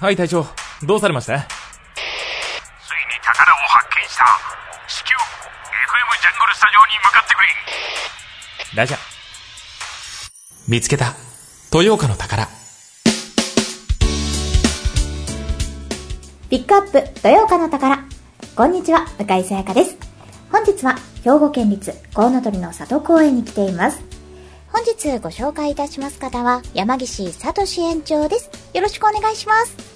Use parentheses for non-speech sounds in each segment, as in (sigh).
はい隊長。どうされました？ついに宝を発見した。至急 FM ジャングルスタジオに向かってくれ。ラジャ見つけた。豊岡の宝。ピックアップ土曜日の宝。こんにちは向井さやかです。本日は兵庫県立コウノトリの里公園に来ています。本日ご紹介いたします方は山岸聡園長です。よろしくお願いします。あ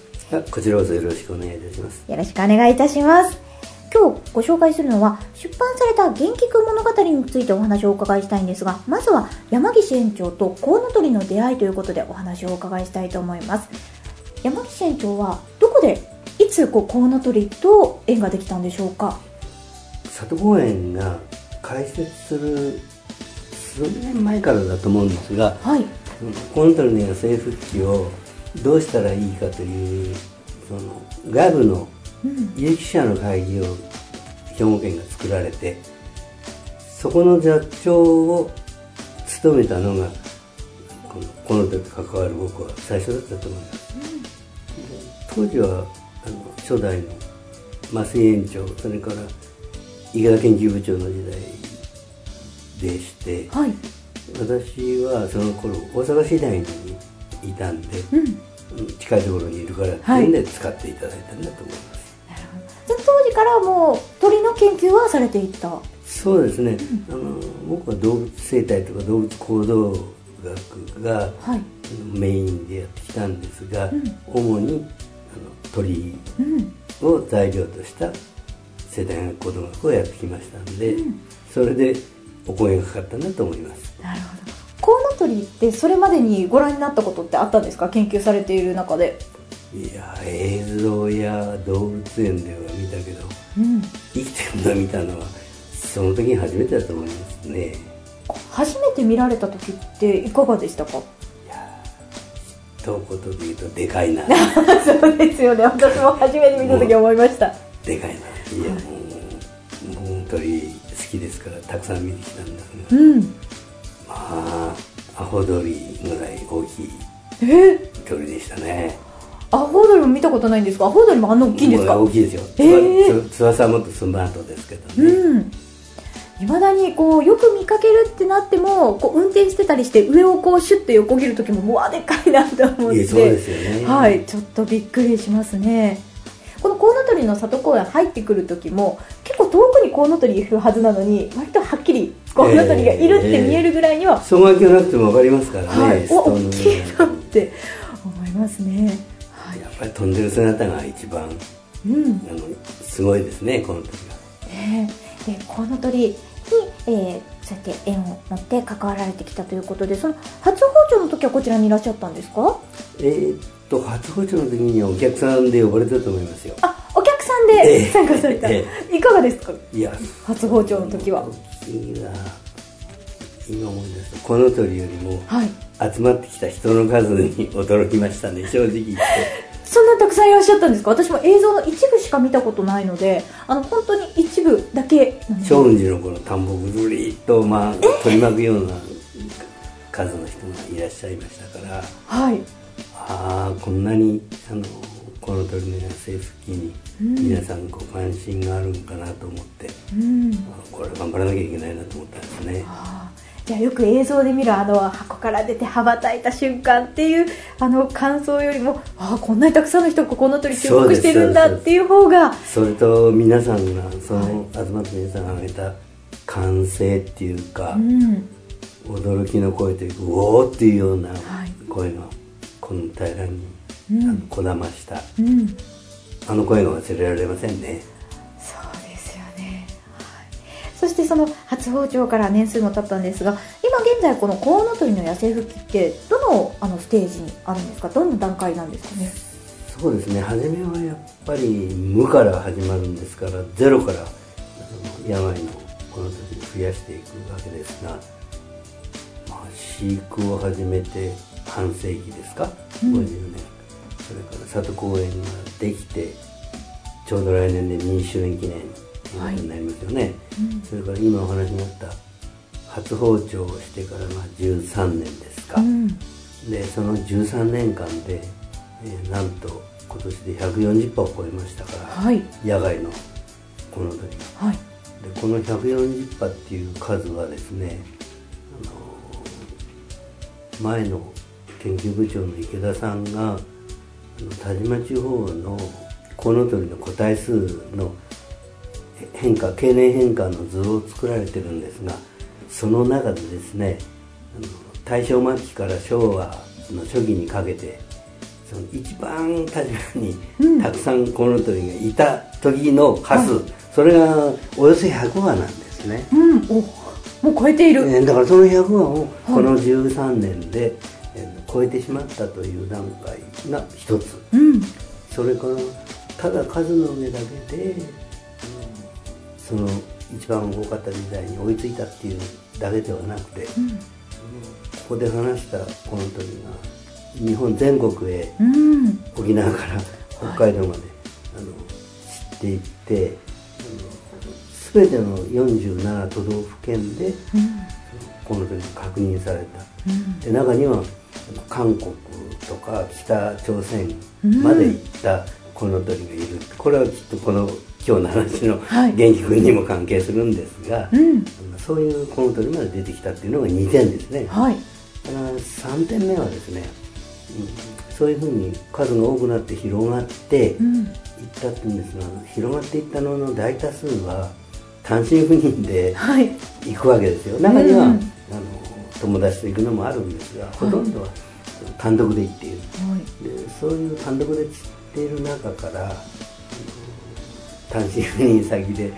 こちらこそよろしくお願いいたします。よろしくお願いいたします。今日ご紹介するのは出版された元気くん物語についてお話をお伺いしたいんですがまずは山岸園長とコウノトリの出会いということでお話をお伺いしたいと思います。山岸園長はどこでいつこうコウノトリと縁ができたんでしょうか？里公園が開設する数年前からだと思うんですが、はい。コウノトリの野生復帰をどうしたらいいかというその外部のうん。有識者の会議を兵庫県が作られてそこの座長を務めたのがこのコウノトリと関わる僕は最初だったと思います、当時はあの初代の増井園長それから池田研究部長の時代でしてはい。私はその頃大阪市内にいたんで、うん。近いところにいるからってい。うんで使っていただいたんだと思います、なるほど当時からもう鳥の研究はされていた？そうですね、あの僕は動物生態とか動物行動学がはい。メインでやってきたんですが、ん。主にあの鳥うん。を材料とした生態学行動学をやってきましたんで、それでお声がかかったんだと思います。なるほどコウノトリってそれまでにご覧になったことってあったんですか？研究されている中で。いや映像や動物園では見たけどうん。生きてるの見たのはその時に初めてだと思いますね。初めて見られた時っていかがでしたか？一言で言うとでかいな。(laughs) そうですよね。私も初めて見た時思いました。でかいな。いやもう僕鳥好きですからたくさん見てきたんだけど。うん。まあアホ鳥ぐらい大きいえ鳥でしたね。アホウドリも見たことないんですか？アホウドリもあんな大きいんですか？大きいですよ、えー。つ翼はもっとスマートですけどね、うん。いまだにこうよく見かけるってなってもこう運転してたりして上をこうシュッて横切る時ももうわでかいなと思って。そうですよね。はい。ちょっとびっくりしますね。このコウノトリの里公園入ってくる時も結構遠くにコウノトリいるはずなのに割とはっきりコウノトリがいるって見えるぐらいには、双眼鏡なくても分かりますからね、はい、お大きいなって思いますね。はい。やっぱり飛んでる姿が一番うん。あのすごいですねこの時が。ねえでコウノトリに、えーそうやって縁を持って関わられてきたということでその初包丁の時はこちらにいらっしゃったんですか？えーっと初包丁の時にはお客さんで呼ばれたと思いますよ。あで参加された、えいかがですか？いや。初包丁の時は。今思い出すとこの鳥よりもはい。集まってきた人の数に驚きましたね。正直言って。(laughs) そんなたくさんいらっしゃったんですか？私も映像の一部しか見たことないのであの本当に一部だけなので長雲寺のこの田んぼぐるりっと、まあ、取り巻くような数の人がいらっしゃいましたから。はい。ああこんなにあのこの鳥の野生復帰に皆さんご関心があるんかなと思って、うん。あこれ頑張らなきゃいけないなと思ったんですね。じゃあよく映像で見るあの箱から出て羽ばたいた瞬間っていうあの感想よりもあーこんなにたくさんの人がこの鳥注目してるんだっていう方がそれと皆さんがその集まった皆さんが挙げた歓声っていうか、うん。驚きの声というかうおーっていうようなはい。声がこの平らに、うん。あのこだました。うん。あの声が忘れられませんね。そうですよね、はい、そしてその初包丁から年数も経ったんですが今現在このコウノトリの野生復帰ってどのあのステージにあるんですか？どの段階なんですかね？そうですね。初めはやっぱり無から始まるんですからゼロから病のこの時に増やしていくわけですが、まあ、飼育を始めて半世紀ですか、うん。50年それから里公園ができてちょうど来年で2周年記念になりますよね、うんそれから今お話にあった初包丁をしてからまあ13年ですか、うん。でその13年間で、えーなんと今年で140羽を超えましたから、はい。野外のコウノトリがはい。でこの140羽っていう数はですね、あの前の研究部長の池田さんが田島地方のコウノトリの個体数の変化経年変化の図を作られてるんですがその中でですね大正末期から昭和の初期にかけてその一番田島にたくさんコウノトリがいた時の数、それがおよそ100羽なんですね、うん。おもう超えている、えーだからその100羽をこの13年で、えー超えてしまったという段階が一つ。うん。それからただ数の上だけで、うんその一番多かった時代に追いついたっていうだけではなくて、ここで話したこの鳥が日本全国へうん。沖縄から北海道まで、あの散っていって全ての47都道府県で、この鳥が確認された、で中には韓国とか北朝鮮まで行ったこの鳥がいる、これはきっとこの今日の話のはい。元気君にも関係するんですが、うん。そういうこの鳥まで出てきたっていうのが2点ですね。はい。だから3点目はですね、うんそういうふうに数が多くなって広がっていっうんたっていうんですが広がっていったのの大多数は単身赴任ではい。行くわけですよ。中には、うん。あの友達と行くのもあるんですがほとんどは単独で行っている、でそういう単独で散っている中から単身赴任先で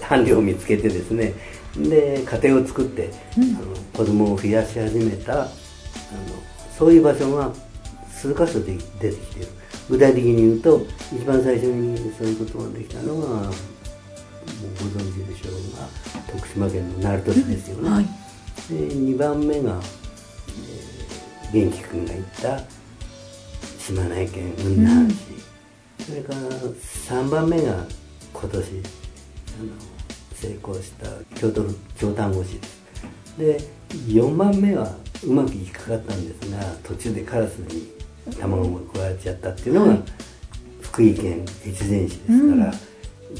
伴侶を見つけてですねで家庭を作って、あの子供を増やし始めたあのそういう場所が数箇所で出てきている。具体的に言うと一番最初にそういうことができたのがもうご存知でしょうが徳島県の鳴門市ですよね、はいで2番目が、えー、元気君が言った島根県雲南市、それから3番目が今年あの成功した京都府京丹後市。ですで4番目はうまくいかなかったんですが途中でカラスに卵が食われちゃったっていうのが、福井県越前市ですから、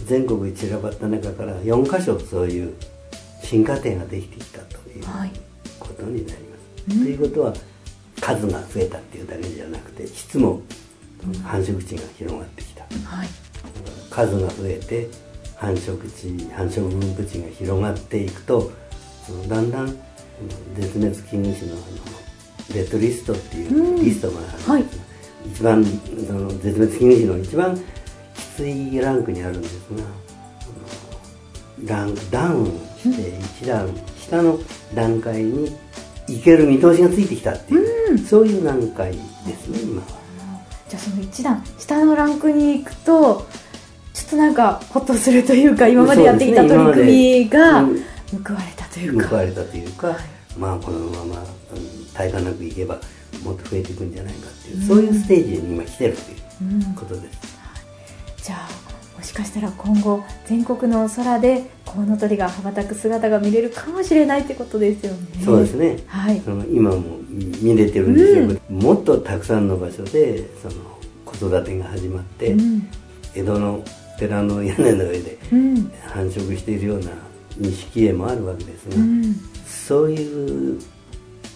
全国に散らばった中から4箇所そういう新家庭ができてきたというはい。ことになります。ということは数が増えたっていうだけじゃなくて質も繁殖地が広がってきた。はい。数が増えて繁殖地繁殖分布地が広がっていくとだんだん絶滅危惧種のあのレッドリストっていうリストがあるんですが、一番その絶滅危惧種の一番きついランクにあるんですがランクダウンして一段下の段階に行ける見通しがついてきたっていう、そういう段階ですね今は。じゃあその一段下のランクに行くとちょっとなんかホッとするというか今までやってきた取り組みが報われたというか。報われたというか、まあこのまま、うん、大化なくいけばもっと増えていくんじゃないかっていう、そういうステージに今来てるということです。じゃあもしかしたら今後全国の空でコウノトリが羽ばたく姿が見れるかもしれないってことですよね。そうですね、はい。その今も見れてるんでしょうけど、もっとたくさんの場所でその子育てが始まって、うん。江戸の寺の屋根の上でうん。繁殖しているような錦絵もあるわけですが、うん。そういう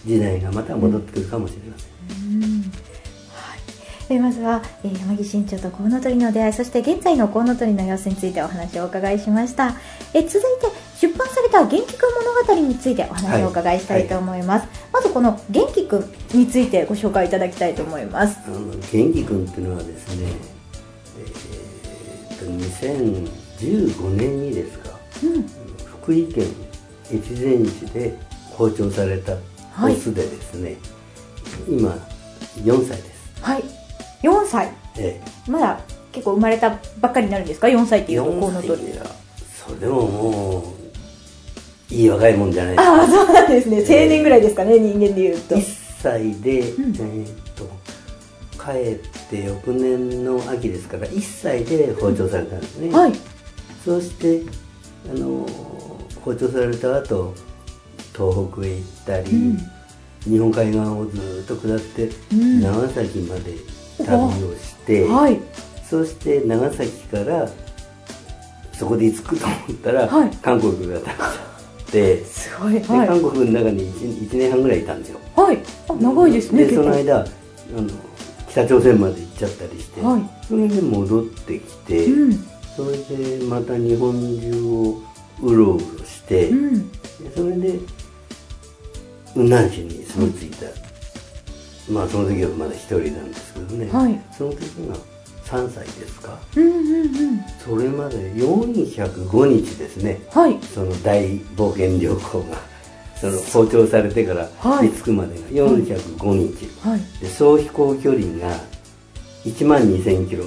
時代がまた戻ってくるかもしれません。えーまずは、えー山岸院長とコウノトリの出会いそして現在のコウノトリの様子についてお話をお伺いしました、えー続いて出版された元気くん物語についてお話をお伺いしたいと思います、まずこの元気くんについてご紹介いただきたいと思います。あの元気君っていうのはですね、えーっと2015年にですか、福井県越前市で放鳥されたオスでですね、今4歳です、はい4歳。えまだ結構生まれたばっかりになるんですか？4歳ってえ、いうとコウ4ノトリ歳いやそれでももういい若いもんじゃないですか。ああそうなんですね。青年ぐらいですかね人間でいうと。1歳で、えーっと帰って翌年の秋ですから1歳で放鳥されたんですね、はい。そしてあの放鳥された後東北へ行ったり、日本海側をずっと下って、ん。長崎まで旅をして、はい。そして長崎からそこで着くと思ったら、はい。韓国が立っちゃって、すごい。ではい。韓国の中に 1, 年半ぐらいいたんですよ。はい。あ長いですねでその間あの北朝鮮まで行っちゃったりして、はい。それで戻ってきて、うん。それでまた日本中をうろうろして、うん。でそれで雲南市に住み着いた、まあその時はまだ一人なんですけどね、はい。その時が3歳ですか。うんうんうん。それまで405日ですね。はい。その大冒険旅行がその訪朝されてからはい。着くまでが405日、はい。で総飛行距離が1万2000キロ。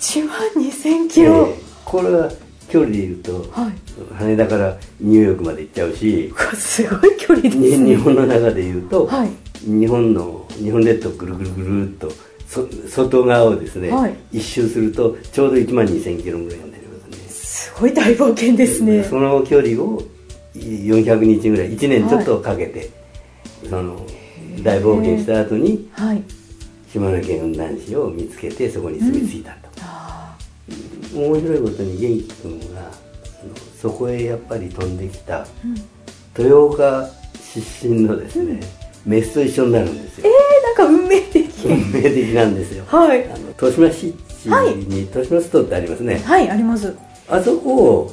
1万2000キロ、えーこれは距離でいうと、はい。羽田からニューヨークまで行っちゃうしすごい距離ですね。に日本の中でいうと、はい。日本の日本列島ぐるぐるぐるっとそ外側をですね、はい。一周するとちょうど1万2000キロぐらいになりますすごい大冒険ですね。ねその距離を400日ぐらい1年ちょっとかけて、その大冒険した後にはい。島根県雲南市を見つけてそこに住み着いた。と、あ面白いことに元気君があのそこへやっぱり飛んできた豊岡出身のですね、メスと一緒になるんですよ。えー、なんか運命的。運命的なんですよ。はい。あの豊島市に豊島ストってありますね、はいあります。あそこを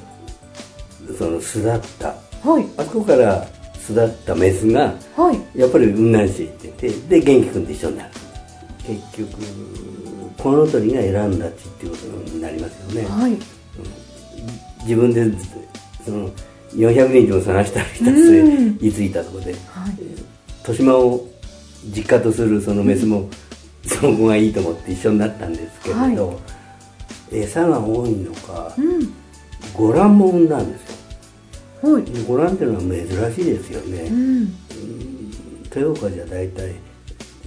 その巣立った。はい。あそこから巣立ったメスがはい。やっぱり雲南市へ行っててで元気君と一緒になる。結局コウノトリが選んだ地っていうことになりますよね、はい。自分でその400日も探したりしたうん。末居ついたところではい。豊島を実家とするそのメスも、その子がいいと思って一緒になったんですけれど、は餌が多いのかうん。ゴランも産んだんですよ。はい。でゴランっていうのは珍しいですよね、うん。豊岡じゃ大体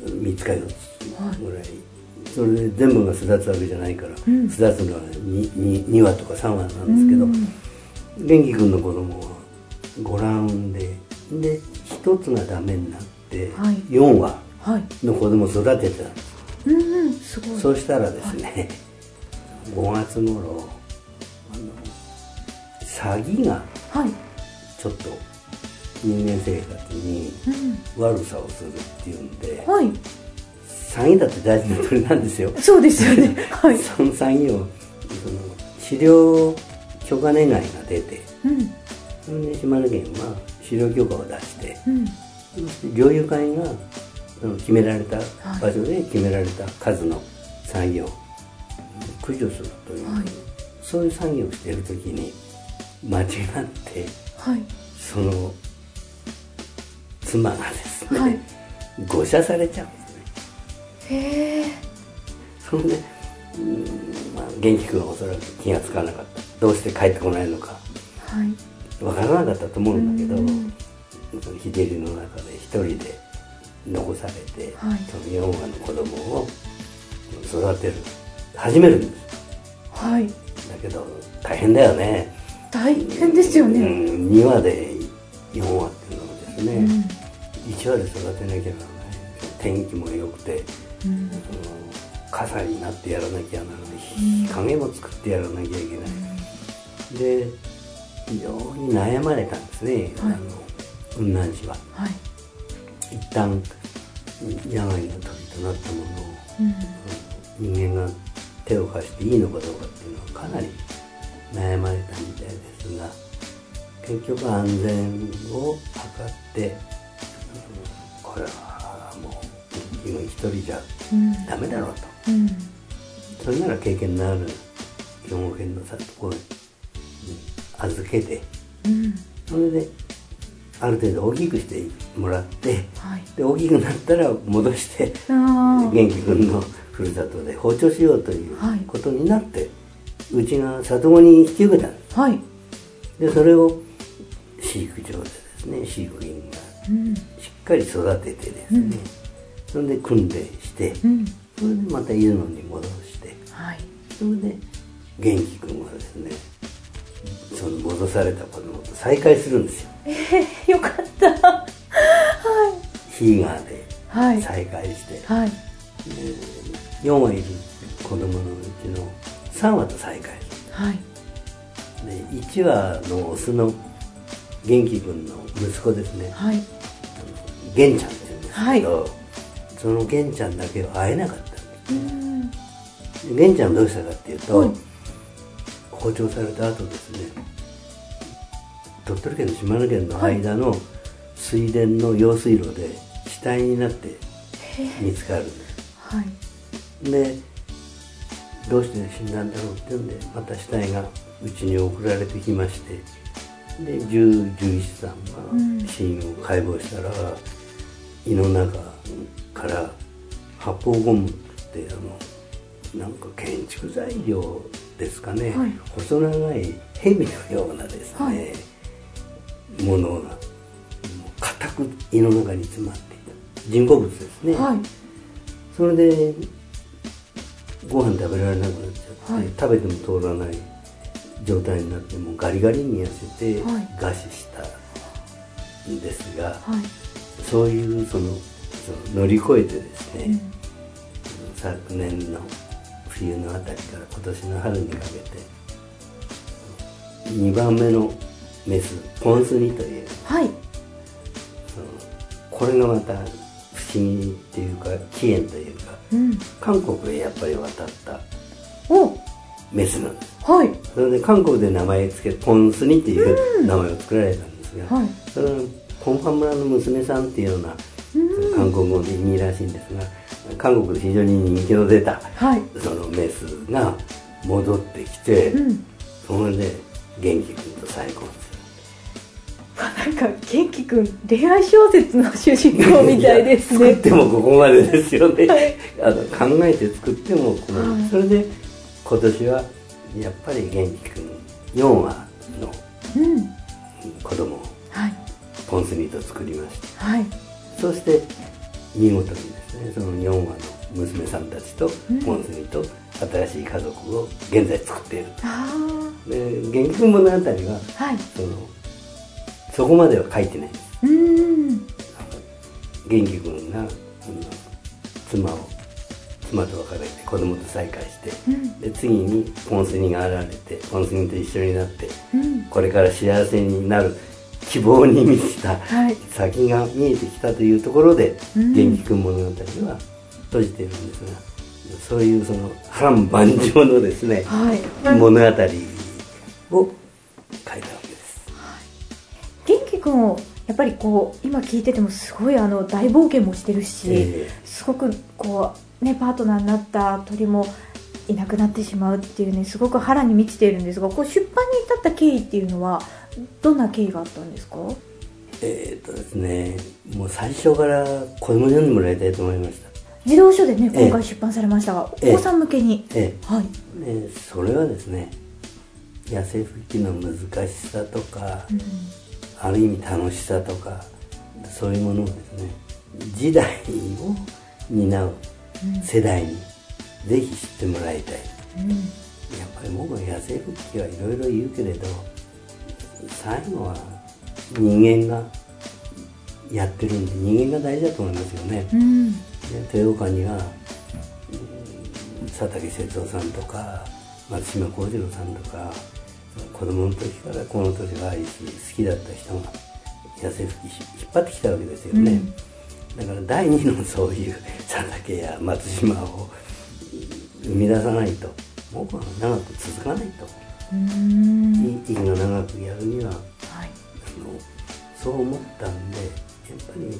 3つか4つぐらい、それで全部が巣立つわけじゃないから、うん。巣立つのは 2, 2, 羽とか3羽なんですけど、うん。元気君の子供はご覧でで1つがダメになって、はい。4羽はい。の子供を育ててた。んですうんうんすごい。そうしたらですね、5月頃あの詐欺がはい。ちょっと人間生活にうん。悪さをするっていうんで、はい詐欺だって大事な鳥なんですよ。そうですよね。(laughs) はい。その詐欺をその狩猟許可願いが出てうん。それで島根県は狩猟許可を出してうん。猟友会が決められた場所で決められた数の詐欺を駆除するという、はい。そういう作業をしている時に間違ってはい。その妻がですね、はい。誤射されちゃう。んですねへえそれで、うんまあ、元気君はおそらく気がつかなかった。どうして帰ってこないのか。はい。わからなかったと思うんだけど、うん。日照りの中で一人で残されて、はい。その4羽の子供を育てる始めるんです。はい。だけど大変だよね。大変ですようねん、2羽で4羽っていうのもですね、うん。1羽で育てなきゃならない。天気も良くてうん。傘になってやらなきゃならない。日陰も作ってやらなきゃいけない、で非常に悩まれたんですね、はい。あの雲南市は。はい。一旦病の鳥となったものをうん人間が手を貸していいのかどうかっていうのはかなり悩まれたみたいですが結局安全を図ってうんこれは一人じゃうん。ダメだろうと。うん。それなら経験のある兵庫県のさところに預けてうん。それである程度大きくしてもらってはい。で大きくなったら戻してあ元気君のふるさとで放鳥しようというはい。ことになって、うちが里子に引き受けたんです。あはい。でそれを飼育場でですね飼育員がうん。しっかり育ててですね、それで訓練して、うん。それでまたいるのに戻してはい。それで元気君はですねその戻された子供と再会するんですよ。えー、よかった。はヒーガーではい。再会して、いはい。4羽いる子供のうちの3羽と再会はい。で1羽のオスの元気君の息子ですね。はい。玄ちゃんって言うんですけど、はその玄ちゃんだけは会えなかった。んですうん。で玄ちゃんどうしたかっていうと、はい包丁された後ですね鳥取県と島根県の間の水田の用水路で死体になって見つかる。んですはい。でどうして死んだんだろうっていうんでまた死体がうちに送られてきましてで獣医師さんが死因を解剖したら、胃の中から発泡ゴムってあのなんか建築材料ですかね、はい。細長い蛇のようなですね、はい。ものがもう固く胃の中に詰まっていた。人工物ですね、はい。それでご飯食べられなくなっちゃって、はい。食べても通らない状態になってもうガリガリに痩せてはい。餓死したんですが、はい。そういうそのその乗り越えてですね、うん。昨年の冬のあたりから今年の春にかけて2番目のメスポンスニというはい。そのこれがまた不思議っていうか起源というかうん。韓国へやっぱり渡ったお。メスなんです。はい。それで韓国で名前付けポンスニっていう名前を作られたんですが、はい。それはポンファ村の娘さんっていうような韓国語で意味らしいんですが韓国で非常に人気の出たはい。そのメスが戻ってきて、うん。それで元気君と再婚すなんか元気くん恋愛小説の主人公みたいですね。る (laughs) 作ってもここまでですよね、はい。あの考えて作ってもここまで、はい。それで今年はやっぱり元気君4羽のうん。子供をはい。ポンスニーと作りましたはいそして見事にですねその4羽の娘さんたちとうん。ポンスニーと新しい家族を現在作っているあで元気君物語はあはい。そのそこまでは書いてないです。うん。元気君が、うん妻を妻と別れて子供と再会して、うん。で次にポンスニが現れてポンスニと一緒になってうん。これから幸せになる希望に満ちたはい。先が見えてきたというところで、うん。元気君物語は閉じているんですがそういうその波乱万丈のですね、はい。物語を書いたわけです。元気くんをやっぱりこう今聞いててもすごいあの大冒険もしてるし、えすごくこうねパートナーになった鳥もいなくなってしまうっていうねすごく波乱に満ちているんですがこう出版に至った経緯っていうのはどんな経緯があったんですか？えーっとですねもう最初から子供に読んでもらいたいと思いました。児童書でねええ。今回出版されましたが、ええ。お子さん向けに、えはい。えでそれはですね野生復帰の難しさとか、うんある意味楽しさとかそういうものをですね時代を担う世代にぜひ知ってもらいたい。やっうんぱり僕は野生復帰はいろいろ言うけれど最後は人間がやってるんで人間が大事だと思いますよね、うん。で豊岡にはうん佐竹節夫さんとか松島幸次郎さんとか子供の時からこの年が愛し好きだった人が野生復帰引っ張ってきたわけですよね、だから第二のそういう佐竹や松島を生み出さないと僕は長く続かないと、うん。息が長くやるにははい。あのそう思ったんでやっぱり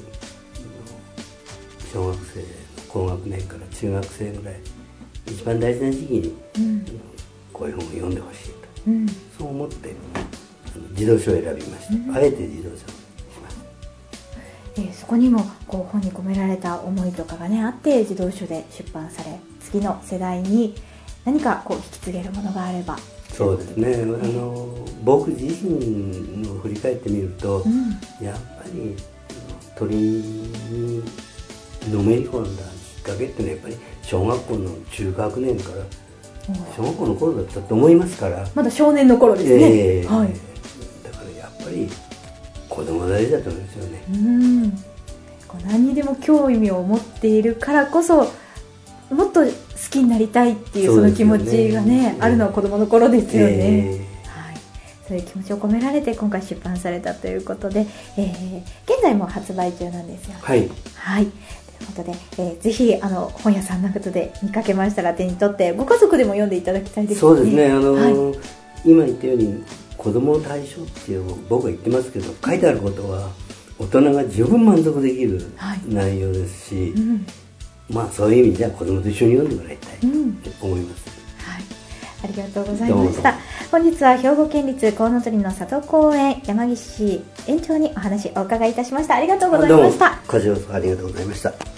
小学生の高学年から中学生ぐらい一番大事な時期にうん。こういう本を読んでほしいと。うん。そう思ってあの児童書を選びました、あえて児童書にしました。えーそこにもこう本に込められた思いとかがねあって児童書で出版され次の世代に何かこう引き継げるものがあればそうですね。あの僕自身を振り返ってみると、うん。やっぱり鳥にのめり込んだきっかけっていうのはやっぱり小学校の中学年から小学校の頃だったと思いますから。まだ少年の頃ですね、ええ。はい。だからやっぱり子供大事だと思いますよね。うん。何にでも興味を持っているからこそもっと好ききになりたいっていうその気持ちがねあるのは子供の頃ですよね、えはい、そういう気持ちを込められて今回出版されたということで、えー現在も発売中なんですよ。ねーはい。はい。ということで、えーぜひ、あの、本屋さんなどで見かけましたら手に取って、ご家族でも読んでいただきたいですね。そうですね。あのはい。ー今言ったように子供を対象っていう僕は言ってますけど書いてあることは大人が十分満足できるはい。内容ですし、うん。まあそういう意味じゃ子供と一緒に読んでもらいたいうんと思います、はい。ありがとうございました。本日は兵庫県立コウノトリの里公園山岸市園長にお話をお伺いいたしました。ありがとうございました。こちらこそありがとうございました